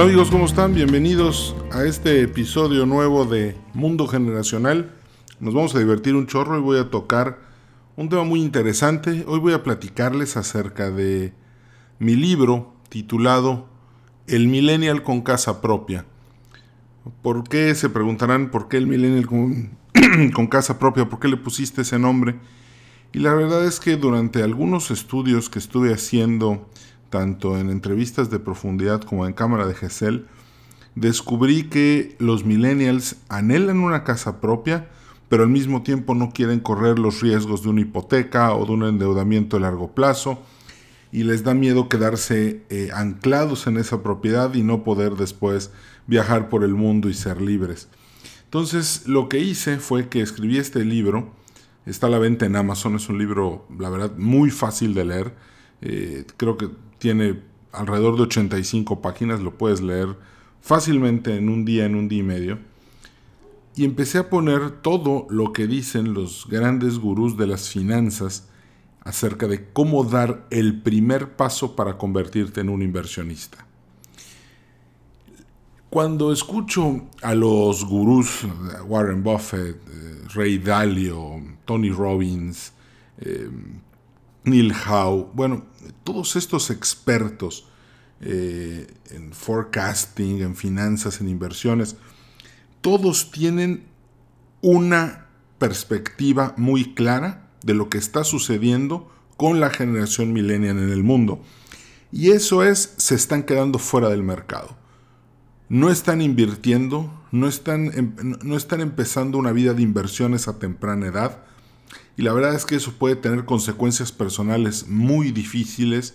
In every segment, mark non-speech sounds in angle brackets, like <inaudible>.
Hola amigos, ¿cómo están? Bienvenidos a este episodio nuevo de Mundo Generacional. Nos vamos a divertir un chorro y voy a tocar un tema muy interesante. Hoy voy a platicarles acerca de mi libro titulado El Millennial con casa propia. ¿Por qué? Se preguntarán por qué el Millennial con, <clears throat> con casa propia, por qué le pusiste ese nombre. Y la verdad es que durante algunos estudios que estuve haciendo tanto en entrevistas de profundidad como en cámara de GESEL, descubrí que los millennials anhelan una casa propia, pero al mismo tiempo no quieren correr los riesgos de una hipoteca o de un endeudamiento a largo plazo y les da miedo quedarse eh, anclados en esa propiedad y no poder después viajar por el mundo y ser libres. Entonces lo que hice fue que escribí este libro, está a la venta en Amazon, es un libro, la verdad, muy fácil de leer, eh, creo que tiene alrededor de 85 páginas, lo puedes leer fácilmente en un día, en un día y medio. Y empecé a poner todo lo que dicen los grandes gurús de las finanzas acerca de cómo dar el primer paso para convertirte en un inversionista. Cuando escucho a los gurús, Warren Buffett, eh, Ray Dalio, Tony Robbins, eh, Neil Howe, bueno, todos estos expertos eh, en forecasting, en finanzas, en inversiones, todos tienen una perspectiva muy clara de lo que está sucediendo con la generación millennial en el mundo. Y eso es, se están quedando fuera del mercado. No están invirtiendo, no están, em, no están empezando una vida de inversiones a temprana edad, y la verdad es que eso puede tener consecuencias personales muy difíciles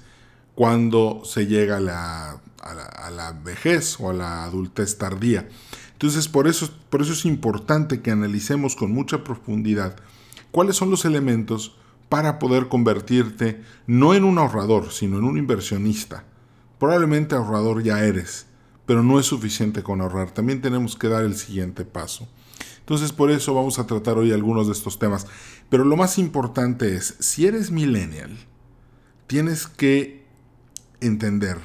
cuando se llega a la, a la, vejez o a la adultez tardía. Entonces, por eso, por eso es importante que analicemos con mucha profundidad cuáles son los elementos para poder convertirte no en un ahorrador, sino en un inversionista. Probablemente ahorrador ya eres, pero no es suficiente con ahorrar. También tenemos que dar el siguiente paso. Entonces por eso vamos a tratar hoy algunos de estos temas. Pero lo más importante es, si eres millennial, tienes que entender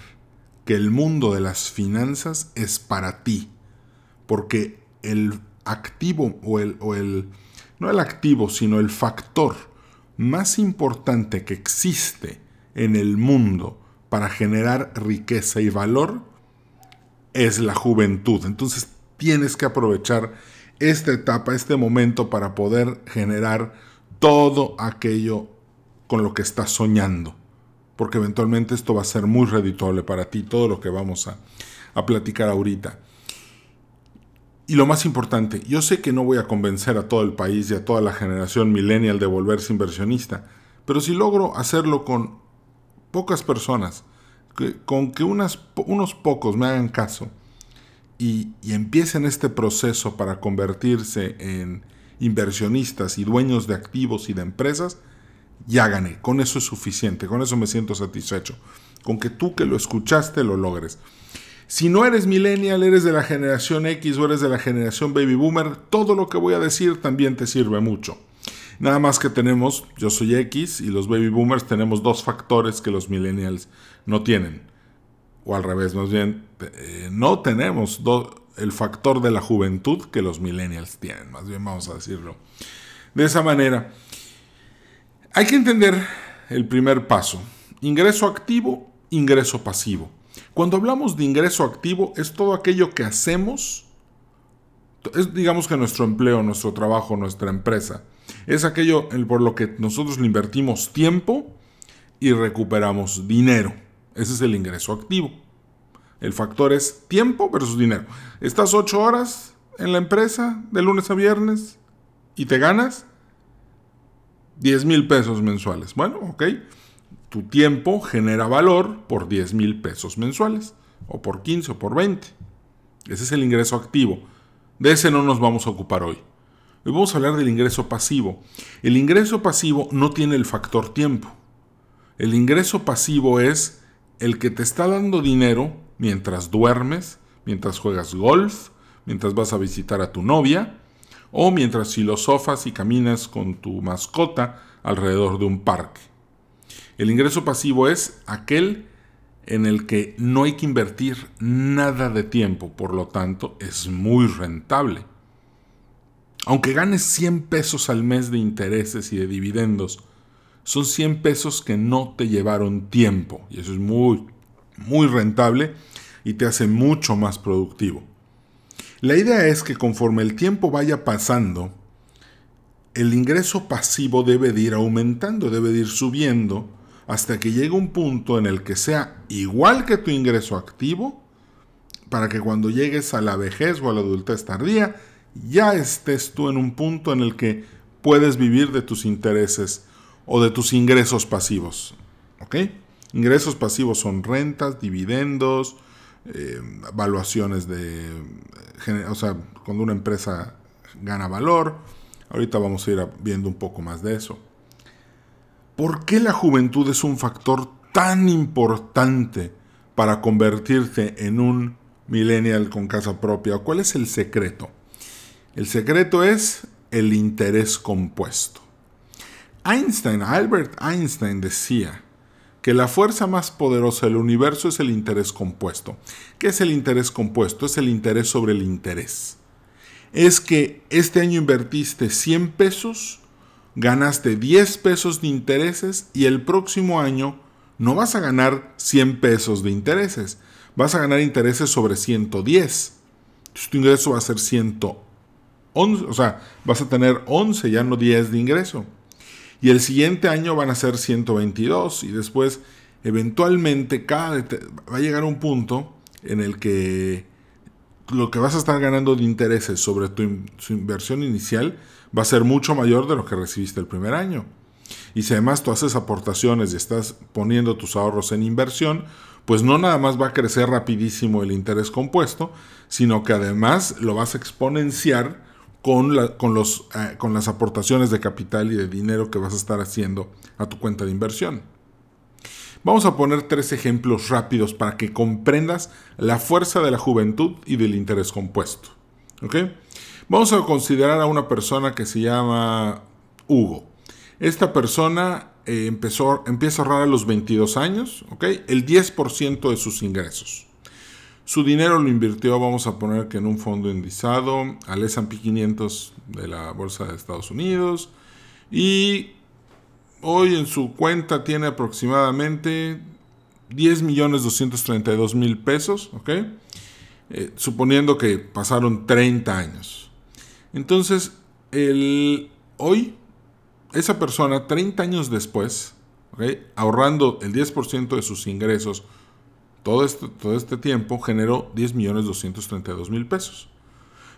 que el mundo de las finanzas es para ti. Porque el activo o el, o el no el activo, sino el factor más importante que existe en el mundo para generar riqueza y valor es la juventud. Entonces tienes que aprovechar esta etapa, este momento para poder generar todo aquello con lo que estás soñando. Porque eventualmente esto va a ser muy redituable para ti, todo lo que vamos a, a platicar ahorita. Y lo más importante, yo sé que no voy a convencer a todo el país y a toda la generación millennial de volverse inversionista, pero si logro hacerlo con pocas personas, con que unas, unos pocos me hagan caso, y, empiecen este proceso para convertirse en inversionistas y dueños de activos y de empresas, ya gané. Con eso es suficiente, con eso me siento satisfecho. Con que tú que lo escuchaste lo logres. Si no eres millennial, eres de la generación X o eres de la generación baby boomer, todo lo que voy a decir también te sirve mucho. Nada más que tenemos, yo soy X y los baby boomers tenemos dos factores que los millennials no tienen o al revés, más bien, eh, no tenemos el factor de la juventud que los millennials tienen, más bien vamos a decirlo. De esa manera, hay que entender el primer paso, ingreso activo, ingreso pasivo. Cuando hablamos de ingreso activo es todo aquello que hacemos, es digamos que nuestro empleo, nuestro trabajo, nuestra empresa, es aquello por lo que nosotros le invertimos tiempo y recuperamos dinero. Ese es el ingreso activo. El factor es tiempo versus dinero. Estás ocho horas en la empresa de lunes a viernes y te ganas 10 mil pesos mensuales. Bueno, ok. Tu tiempo genera valor por 10 mil pesos mensuales. O por 15 o por 20. Ese es el ingreso activo. De ese no nos vamos a ocupar hoy. Hoy vamos a hablar del ingreso pasivo. El ingreso pasivo no tiene el factor tiempo. El ingreso pasivo es el que te está dando dinero mientras duermes, mientras juegas golf, mientras vas a visitar a tu novia, o mientras filosofas y caminas con tu mascota alrededor de un parque. El ingreso pasivo es aquel en el que no hay que invertir nada de tiempo, por lo tanto es muy rentable. Aunque ganes 100 pesos al mes de intereses y de dividendos, son 100 pesos que no te llevaron tiempo y eso es muy, muy rentable y te hace mucho más productivo. La idea es que conforme el tiempo vaya pasando, el ingreso pasivo debe de ir aumentando, debe de ir subiendo hasta que llegue un punto en el que sea igual que tu ingreso activo, para que cuando llegues a la vejez o a la adultez tardía, ya estés tú en un punto en el que puedes vivir de tus intereses o de tus ingresos pasivos. ¿Ok? Ingresos pasivos son rentas, dividendos, eh, valuaciones de... O sea, cuando una empresa gana valor. Ahorita vamos a ir viendo un poco más de eso. ¿Por qué la juventud es un factor tan importante para convertirte en un millennial con casa propia? ¿Cuál es el secreto? El secreto es el interés compuesto. Einstein, Albert Einstein decía que la fuerza más poderosa del universo es el interés compuesto. ¿Qué es el interés compuesto? Es el interés sobre el interés. Es que este año invertiste 100 pesos, ganaste 10 pesos de intereses y el próximo año no vas a ganar 100 pesos de intereses, vas a ganar intereses sobre 110. Entonces tu ingreso va a ser 111 o sea, vas a tener 11, ya no 10 de ingreso. Y el siguiente año van a ser 122 y después eventualmente va a llegar un punto en el que lo que vas a estar ganando de intereses sobre tu inversión inicial va a ser mucho mayor de lo que recibiste el primer año. Y si además tú haces aportaciones y estás poniendo tus ahorros en inversión, pues no nada más va a crecer rapidísimo el interés compuesto, sino que además lo vas a exponenciar con, los, eh, con las aportaciones de capital y de dinero que vas a estar haciendo a tu cuenta de inversión. Vamos a poner tres ejemplos rápidos para que comprendas la fuerza de la juventud y del interés compuesto. Vamos a considerar a una persona que se llama Hugo. Esta persona eh, empezó, empieza a ahorrar a los 22 años, el 10% de sus ingresos. Su dinero lo invirtió, vamos a poner que en un fondo indizado, al S&P 500 de la Bolsa de Estados Unidos. Y hoy en su cuenta tiene aproximadamente 10 millones 232 mil pesos, ¿ok? Eh, suponiendo que pasaron 30 años. Entonces, el, hoy, esa persona, 30 años después, ahorrando el 10% de sus ingresos, todo este, todo este tiempo generó 10 millones 232 mil pesos.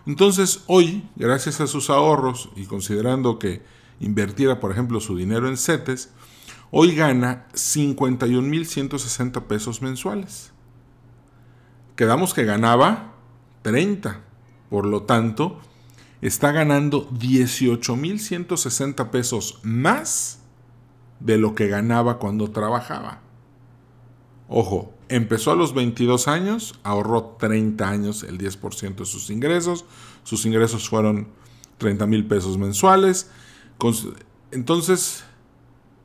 Entonces hoy, gracias a sus ahorros y considerando que invertiera, por ejemplo, su dinero en CETES, hoy gana 51 mil 160 pesos mensuales. Quedamos que ganaba 30. Por lo tanto, está ganando 18 mil 160 pesos más de lo que ganaba cuando trabajaba. Ojo, empezó a los 22 años, ahorró 30 años el 10% de sus ingresos. Sus ingresos fueron 30 mil pesos mensuales. Entonces,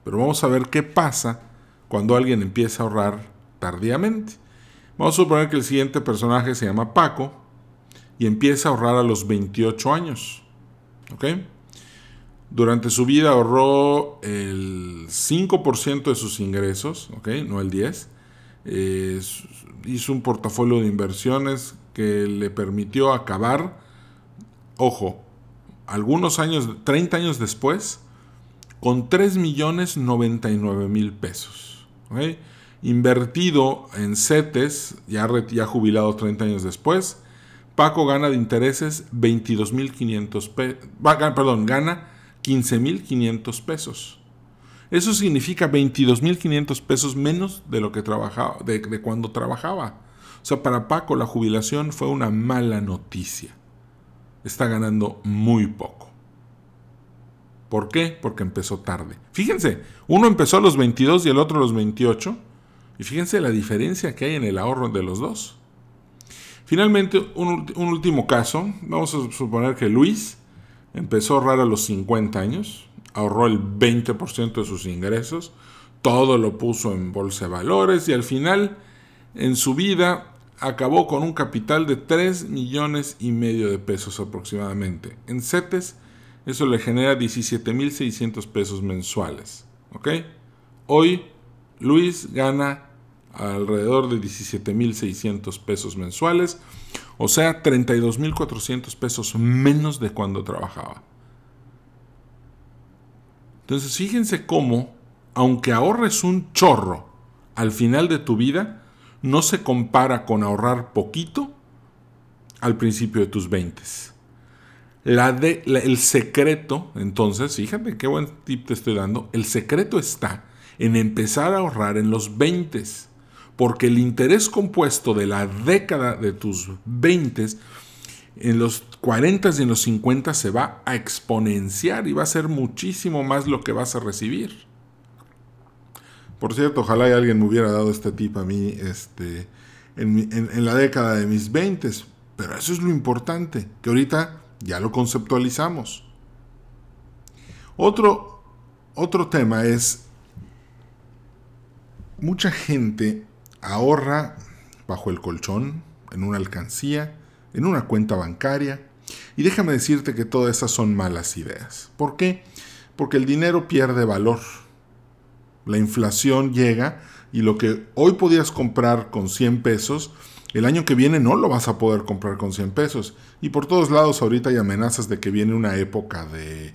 pero vamos a ver qué pasa cuando alguien empieza a ahorrar tardíamente. Vamos a suponer que el siguiente personaje se llama Paco y empieza a ahorrar a los 28 años. ¿Ok? Durante su vida ahorró el 5% de sus ingresos, ¿ok? No el 10% hizo un portafolio de inversiones que le permitió acabar, ojo, algunos años, 30 años después, con 3 millones 99 mil pesos. Invertido en CETES, ya, ya jubilado 30 años después, Paco gana de intereses 22 mil 500 pesos, perdón, gana 15 mil 500 pesos. Eso significa 22.500 pesos menos de lo que trabajaba, de, cuando trabajaba. O sea, para Paco la jubilación fue una mala noticia. Está ganando muy poco. ¿Por qué? Porque empezó tarde. Fíjense, uno empezó a los 22 y el otro a los 28. Y fíjense la diferencia que hay en el ahorro de los dos. Finalmente, un, un último caso. Vamos a suponer que Luis empezó a ahorrar a los 50 años ahorró el 20% de sus ingresos, todo lo puso en bolsa de valores y al final en su vida acabó con un capital de 3 millones y medio de pesos aproximadamente. En CETES eso le genera 17.600 pesos mensuales. ¿Ok? Hoy Luis gana alrededor de 17.600 pesos mensuales, o sea, 32.400 pesos menos de cuando trabajaba. Entonces, fíjense cómo, aunque ahorres un chorro al final de tu vida, no se compara con ahorrar poquito al principio de tus 20. La de, el secreto, entonces, fíjate qué buen tip te estoy dando, el secreto está en empezar a ahorrar en los 20, porque el interés compuesto de la década de tus 20 en los 40 y en los 50 se va a exponenciar y va a ser muchísimo más lo que vas a recibir. Por cierto, ojalá alguien me hubiera dado este tip a mí este, en, la década de mis 20, pero eso es lo importante, que ahorita ya lo conceptualizamos. Otro, otro tema es, mucha gente ahorra bajo el colchón, en una alcancía, en una cuenta bancaria, y déjame decirte que todas esas son malas ideas. ¿Por qué? Porque el dinero pierde valor. La inflación llega y lo que hoy podías comprar con 100 pesos, el año que viene no lo vas a poder comprar con 100 pesos. Y por todos lados ahorita hay amenazas de que viene una época de,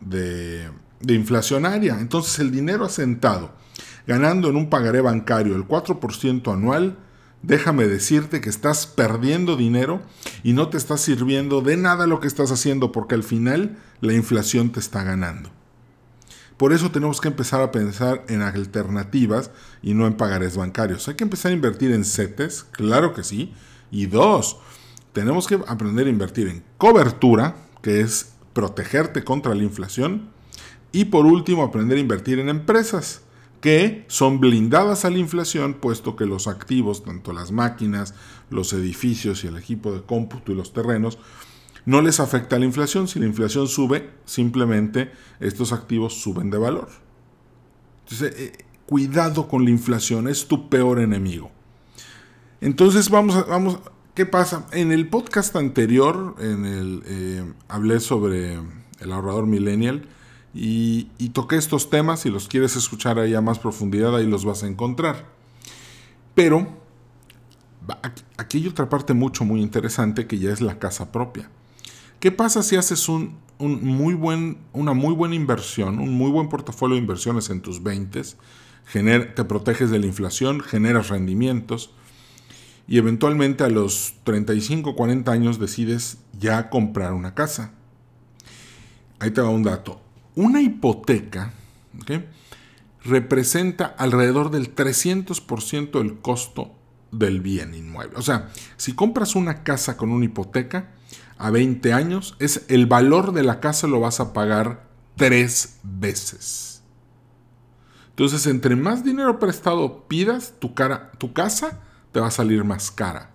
de, inflacionaria. Entonces el dinero asentado, ganando en un pagaré bancario el 4% anual, déjame decirte que estás perdiendo dinero y no te está sirviendo de nada lo que estás haciendo porque al final la inflación te está ganando. Por eso tenemos que empezar a pensar en alternativas y no en pagares bancarios. Hay que empezar a invertir en CETES, claro que sí. Y dos, tenemos que aprender a invertir en cobertura, que es protegerte contra la inflación. Y por último, aprender a invertir en empresas que son blindadas a la inflación, puesto que los activos, tanto las máquinas, los edificios y el equipo de cómputo y los terrenos, no les afecta la inflación. Si la inflación sube, simplemente estos activos suben de valor. Entonces, eh, cuidado con la inflación, es tu peor enemigo. Entonces, vamos a, vamos, ¿qué pasa? En el podcast anterior, en el, eh, hablé sobre el ahorrador millennial y, toqué estos temas. Si los quieres escuchar ahí a más profundidad, ahí los vas a encontrar. Pero aquí hay otra parte mucho, muy interesante que ya es la casa propia. ¿Qué pasa si haces un, muy buen, una muy buena inversión, un muy buen portafolio de inversiones en tus 20? te proteges de la inflación, generas rendimientos y eventualmente a los 35, 40 años decides ya comprar una casa. Ahí te va un dato. Una hipoteca representa alrededor del 300% del costo del bien inmueble. O sea, si compras una casa con una hipoteca, a 20 años, es el valor de la casa lo vas a pagar tres veces. Entonces, entre más dinero prestado pidas, tu, cara, tu casa te va a salir más cara.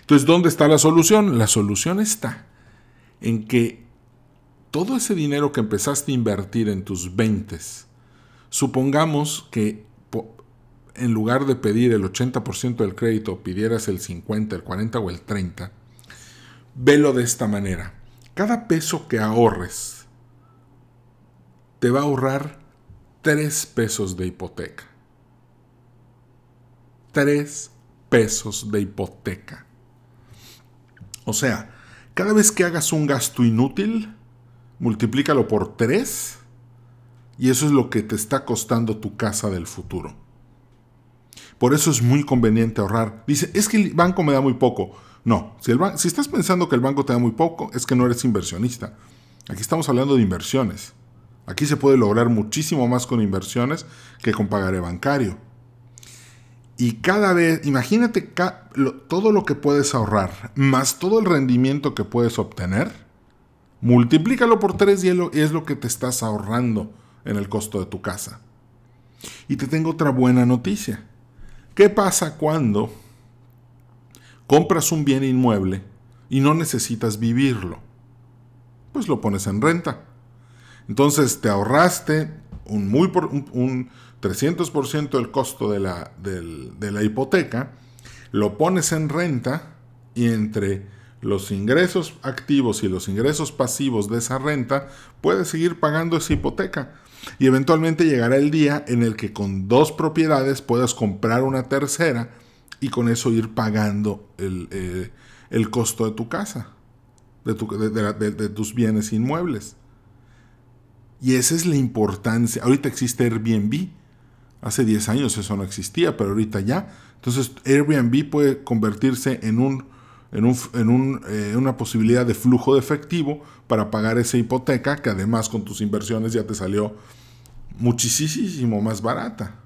Entonces, ¿dónde está la solución? La solución está en que todo ese dinero que empezaste a invertir en tus 20, supongamos que en lugar de pedir el 80% del crédito, pidieras el 50, el 40 o el 30, Velo de esta manera. Cada peso que ahorres te va a ahorrar 3 pesos de hipoteca. 3 pesos de hipoteca. O sea, cada vez que hagas un gasto inútil, multiplícalo por 3 y eso es lo que te está costando tu casa del futuro. Por eso es muy conveniente ahorrar. Dice, es que el banco me da muy poco. No, si, si estás pensando que el banco te da muy poco, es que no eres inversionista. Aquí estamos hablando de inversiones. Aquí se puede lograr muchísimo más con inversiones que con pagaré bancario. Y cada vez, imagínate todo lo que puedes ahorrar, más todo el rendimiento que puedes obtener, multiplícalo por tres y es lo que te estás ahorrando en el costo de tu casa. Y te tengo otra buena noticia. ¿Qué pasa cuando compras un bien inmueble y no necesitas vivirlo, pues lo pones en renta. Entonces te ahorraste un muy un, 300% del costo de la, de la hipoteca, lo pones en renta y entre los ingresos activos y los ingresos pasivos de esa renta, puedes seguir pagando esa hipoteca. Y eventualmente llegará el día en el que con dos propiedades puedas comprar una tercera y con eso ir pagando el, eh, costo de tu casa, de, de, tus bienes inmuebles. Y esa es la importancia. Ahorita existe Airbnb. Hace 10 años eso no existía, pero ahorita ya. Entonces Airbnb puede convertirse en un en, un, eh, una posibilidad de flujo de efectivo para pagar esa hipoteca que además con tus inversiones ya te salió muchísimo más barata.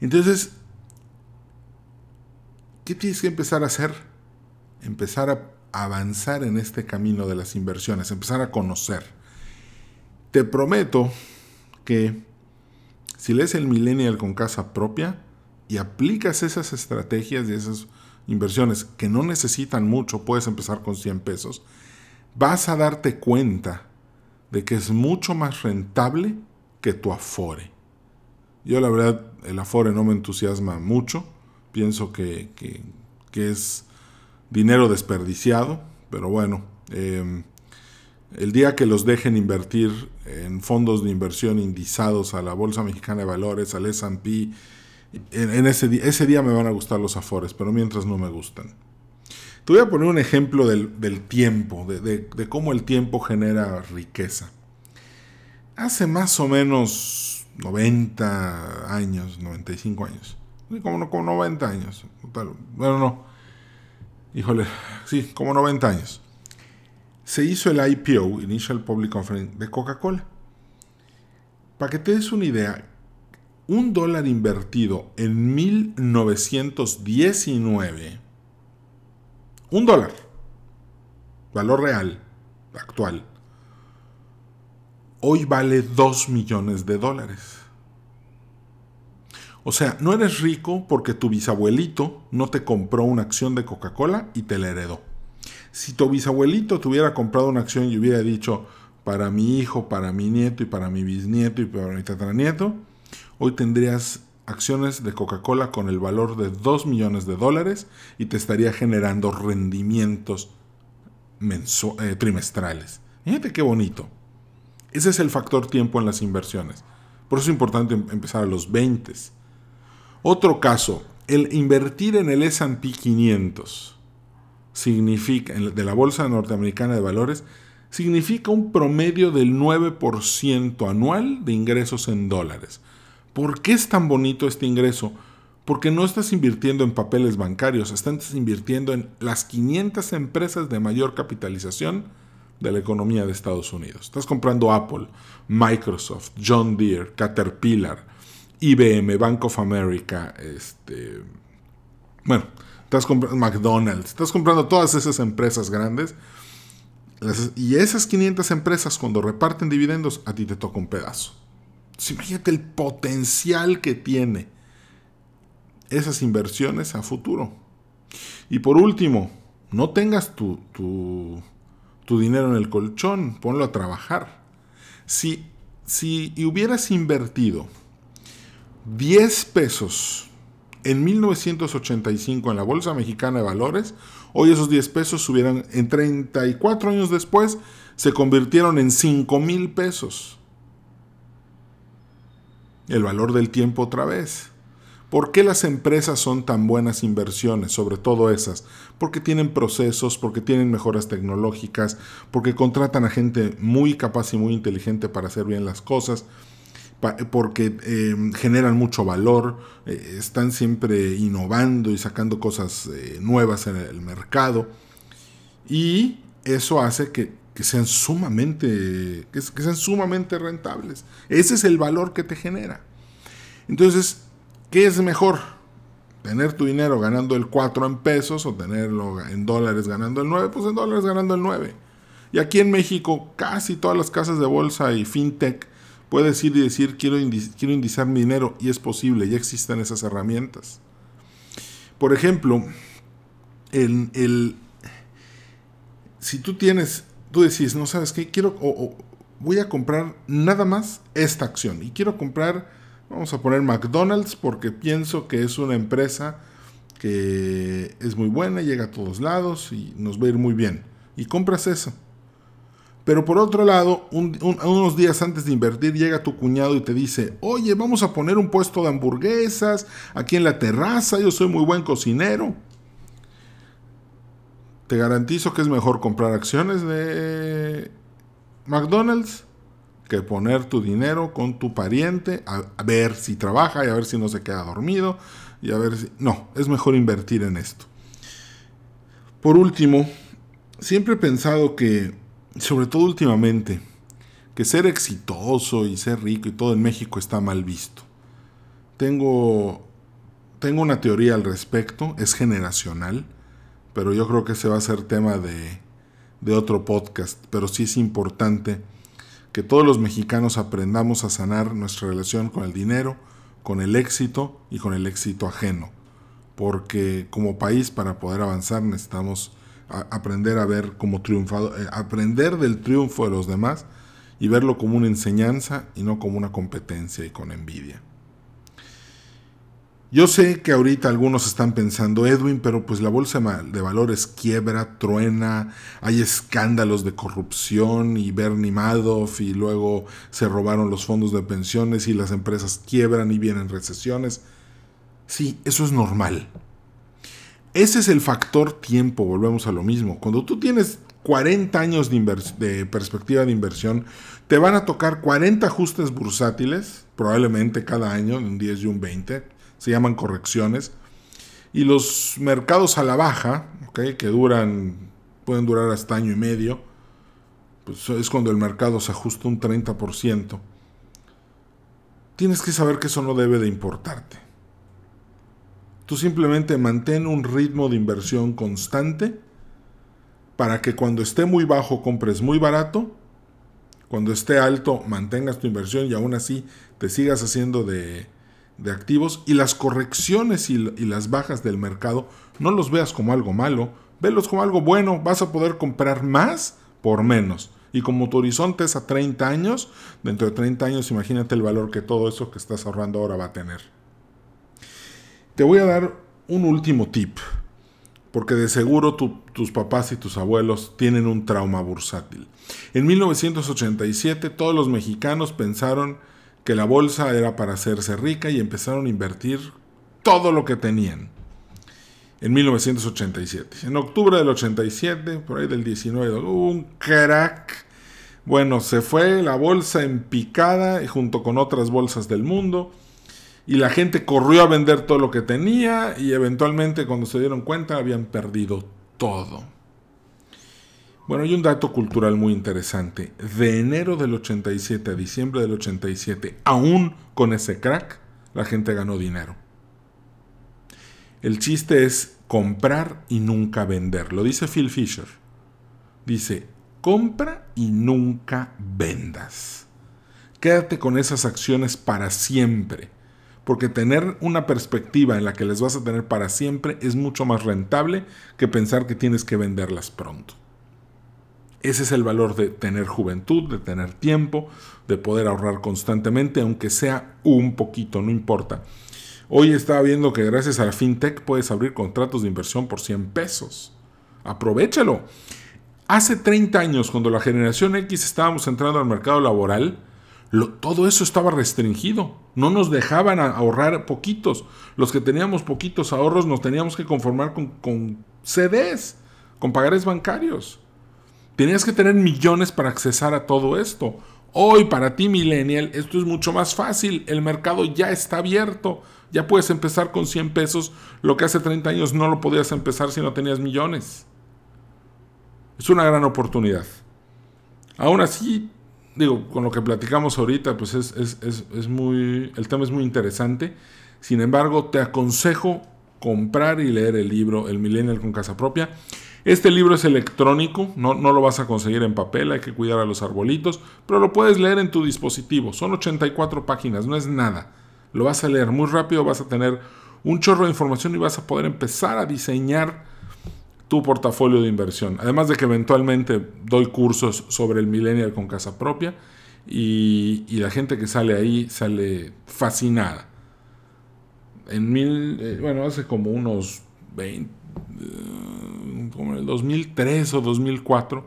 Entonces, ¿qué tienes que empezar a hacer? Empezar a avanzar en este camino de las inversiones, empezar a conocer. Te prometo que si lees el millennial con casa propia y aplicas esas estrategias y esas inversiones que no necesitan mucho, puedes empezar con 100 pesos, vas a darte cuenta de que es mucho más rentable que tu afore. Yo la verdad, el afore no me entusiasma mucho, pienso que, es dinero desperdiciado, pero bueno, em, el día que los dejen invertir en fondos de inversión indizados a la Bolsa Mexicana de Valores, al S&P, en, ese, ese día me van a gustar los afores, pero mientras no me gustan. Te voy a poner un ejemplo del, tiempo, de, cómo el tiempo genera riqueza. Hace más o menos 90 años, 95 años, como, como 90 años, bueno, no, híjole, sí, como 90 años, se hizo el IPO, Initial Public Offering, de Coca-Cola. Para que te des una idea, un dólar invertido en 1919, un dólar, valor real, actual, hoy vale 2 millones de dólares. O sea, no eres rico porque tu bisabuelito no te compró una acción de Coca-Cola y te la heredó. Si tu bisabuelito te hubiera comprado una acción y hubiera dicho para mi hijo, para mi nieto y para mi bisnieto y para mi tataranieto, hoy tendrías acciones de Coca-Cola con el valor de 2 millones de dólares y te estaría generando rendimientos eh, trimestrales. Fíjate qué bonito. Ese es el factor tiempo en las inversiones. Por eso es importante em-, empezar a los 20. Otro caso, el invertir en el S&P 500 significa de la bolsa norteamericana de valores significa un promedio del 9% anual de ingresos en dólares. ¿Por qué es tan bonito este ingreso? Porque no estás invirtiendo en papeles bancarios, estás invirtiendo en las 500 empresas de mayor capitalización de la economía de Estados Unidos. Estás comprando Apple, Microsoft, John Deere, Caterpillar, IBM, Bank of America, este, bueno, estás comprando McDonald's, estás comprando todas esas empresas grandes. y esas 500 empresas cuando reparten dividendos, a ti te toca un pedazo. Imagínate el potencial que tiene esas inversiones a futuro. Y por último, no tengas tu, tu, dinero en el colchón, ponlo a trabajar. Si, si hubieras invertido 10 pesos en 1985 en la Bolsa Mexicana de Valores, hoy esos 10 pesos subieran en 34 años después, se convirtieron en 5 mil pesos el valor del tiempo otra vez. ¿Por qué las empresas son tan buenas inversiones, sobre todo esas? Porque tienen procesos, porque tienen mejoras tecnológicas, porque contratan a gente muy capaz y muy inteligente para hacer bien las cosas, porque eh, generan mucho valor, eh, están siempre innovando y sacando cosas eh, nuevas en el mercado. Y eso hace que que sean sumamente, que, sean sumamente rentables. Ese es el valor que te genera. Entonces, ¿qué es mejor? ¿Tener tu dinero ganando el 4 en pesos o tenerlo en dólares ganando el 9? Pues en dólares ganando el 9. Y aquí en México, casi todas las casas de bolsa y fintech puedes ir y decir, quiero, quiero indizar mi dinero, y es posible, ya existen esas herramientas. Por ejemplo, el, el, si tú tienes tú decís, no sabes qué, quiero, o, voy a comprar nada más esta acción y quiero comprar Vamos a poner McDonald's porque pienso que es una empresa que es muy buena, llega a todos lados y nos va a ir muy bien. Y compras eso. Pero por otro lado, unos días antes de invertir llega tu cuñado y te dice, oye, vamos a poner un puesto de hamburguesas aquí en la terraza, yo soy muy buen cocinero. Te garantizo que es mejor comprar acciones de McDonald's que poner tu dinero con tu pariente a, ver si trabaja y a ver si no se queda dormido y a ver si... No, es mejor invertir en esto. Por último, siempre he pensado que, sobre todo últimamente, que ser exitoso y ser rico y todo en México está mal visto. Tengo, tengo una teoría al respecto, es generacional, pero yo creo que ese va a ser tema de, de otro podcast, pero sí es importante que todos los mexicanos aprendamos a sanar nuestra relación con el dinero, con el éxito y con el éxito ajeno. Porque como país para poder avanzar necesitamos aprender a ver como triunfado, eh, aprender del triunfo de los demás y verlo como una enseñanza y no como una competencia y con envidia. Yo sé que ahorita algunos están pensando, Edwin, pero pues la bolsa de valores quiebra, truena, hay escándalos de corrupción y Bernie Madoff y luego se robaron los fondos de pensiones y las empresas quiebran y vienen recesiones. Sí, eso es normal. Ese es el factor tiempo, volvemos a lo mismo. Cuando tú tienes 40 años de, perspectiva de inversión, te van a tocar 40 ajustes bursátiles, probablemente cada año, un 10 y un 20 se llaman correcciones. Y los mercados a la baja, que duran, pueden durar hasta año y medio, pues es cuando el mercado se ajusta un 30%. Tienes que saber que eso no debe de importarte. Tú simplemente mantén un ritmo de inversión constante para que cuando esté muy bajo compres muy barato, cuando esté alto mantengas tu inversión y aún así te sigas haciendo de, de activos y las correcciones y, las bajas del mercado no los veas como algo malo, velos como algo bueno, vas a poder comprar más por menos. Y como tu horizonte es a 30 años, dentro de 30 años imagínate el valor que todo eso que estás ahorrando ahora va a tener. Te voy a dar un último tip, porque de seguro tus papás y tus abuelos tienen un trauma bursátil. En 1987 todos los mexicanos pensaron que la bolsa era para hacerse rica y empezaron a invertir todo lo que tenían. En 1987. En octubre del 87, por ahí del 19, un crack. Bueno, se fue la bolsa en picada junto con otras bolsas del mundo. Y la gente corrió a vender todo lo que tenía y eventualmente cuando se dieron cuenta habían perdido todo. Bueno, hay un dato cultural muy interesante. De enero del 87 a diciembre del 87, aún con ese crack, la gente ganó dinero. El chiste es comprar y nunca vender. Lo dice Phil Fisher. Dice, compra y nunca vendas. Quédate con esas acciones para siempre. Porque tener una perspectiva en la que les vas a tener para siempre es mucho más rentable que pensar que tienes que venderlas pronto. Ese es el valor de tener juventud, de tener tiempo, de poder ahorrar constantemente, aunque sea un poquito, no importa. Hoy estaba viendo que gracias a la fintech puedes abrir contratos de inversión por 100 pesos. Aprovechalo. Hace 30 años, cuando la generación X estábamos entrando al mercado laboral, todo eso estaba restringido. No nos dejaban ahorrar poquitos. Los que teníamos poquitos ahorros nos teníamos que conformar con, con CDs, con pagares bancarios. Tenías que tener millones para accesar a todo esto. Hoy para ti, millennial, esto es mucho más fácil. El mercado ya está abierto. Ya puedes empezar con 100 pesos, lo que hace 30 años no lo podías empezar si no tenías millones. Es una gran oportunidad. Aún así, digo, con lo que platicamos ahorita, pues es, es muy, el tema es muy interesante. Sin embargo, te aconsejo comprar y leer el libro El Millennial con Casa Propia. Este libro es electrónico, no, no, lo vas a conseguir en papel, hay que cuidar a los arbolitos, pero lo puedes leer en tu dispositivo. Son 84 páginas, no es nada. Lo vas a leer muy rápido, vas a tener un chorro de información y vas a poder empezar a diseñar tu portafolio de inversión. Además de que eventualmente doy cursos sobre el millennial con casa propia y, la gente que sale ahí sale fascinada. En mil, eh, bueno, hace como unos 20, eh, como en el 2003 o 2004,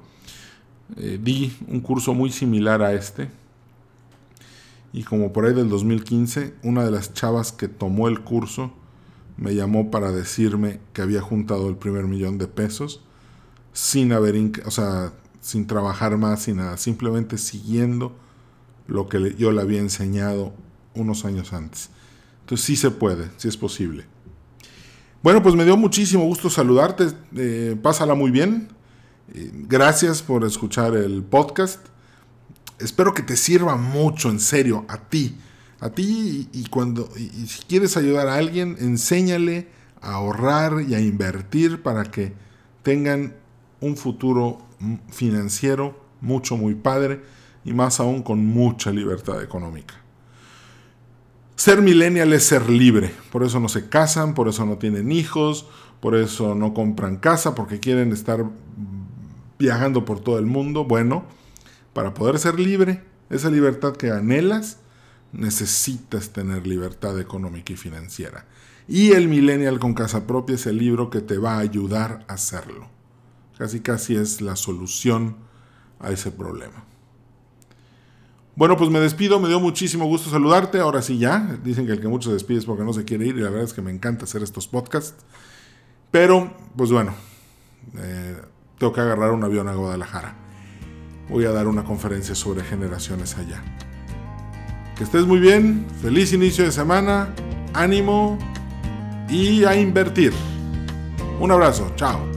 eh, di un curso muy similar a este. Y como por ahí del 2015, una de las chavas que tomó el curso me llamó para decirme que había juntado el primer millón de pesos sin haber, o sea, sin trabajar más, sin nada, simplemente siguiendo lo que yo le había enseñado unos años antes. Entonces sí se puede, sí es posible. Bueno, pues me dio muchísimo gusto saludarte, eh, pásala muy bien. Eh, gracias por escuchar el podcast. Espero que te sirva mucho, en serio, a ti. A ti y, cuando y si quieres ayudar a alguien, enséñale a ahorrar y a invertir para que tengan un futuro financiero mucho, muy padre y más aún con mucha libertad económica. Ser millennial es ser libre, por eso no se casan, por eso no tienen hijos, por eso no compran casa, porque quieren estar viajando por todo el mundo. Bueno, para poder ser libre, esa libertad que anhelas, necesitas tener libertad económica y financiera. Y el millennial con casa propia es el libro que te va a ayudar a hacerlo. Casi casi es la solución a ese problema. Bueno, pues me despido, me dio muchísimo gusto saludarte. Ahora sí ya, dicen que el que mucho se despide es porque no se quiere ir y la verdad es que me encanta hacer estos podcasts. Pero, pues bueno, eh, tengo que agarrar un avión a Guadalajara. Voy a dar una conferencia sobre generaciones allá. Que estés muy bien, feliz inicio de semana, ánimo y a invertir. Un abrazo, chao.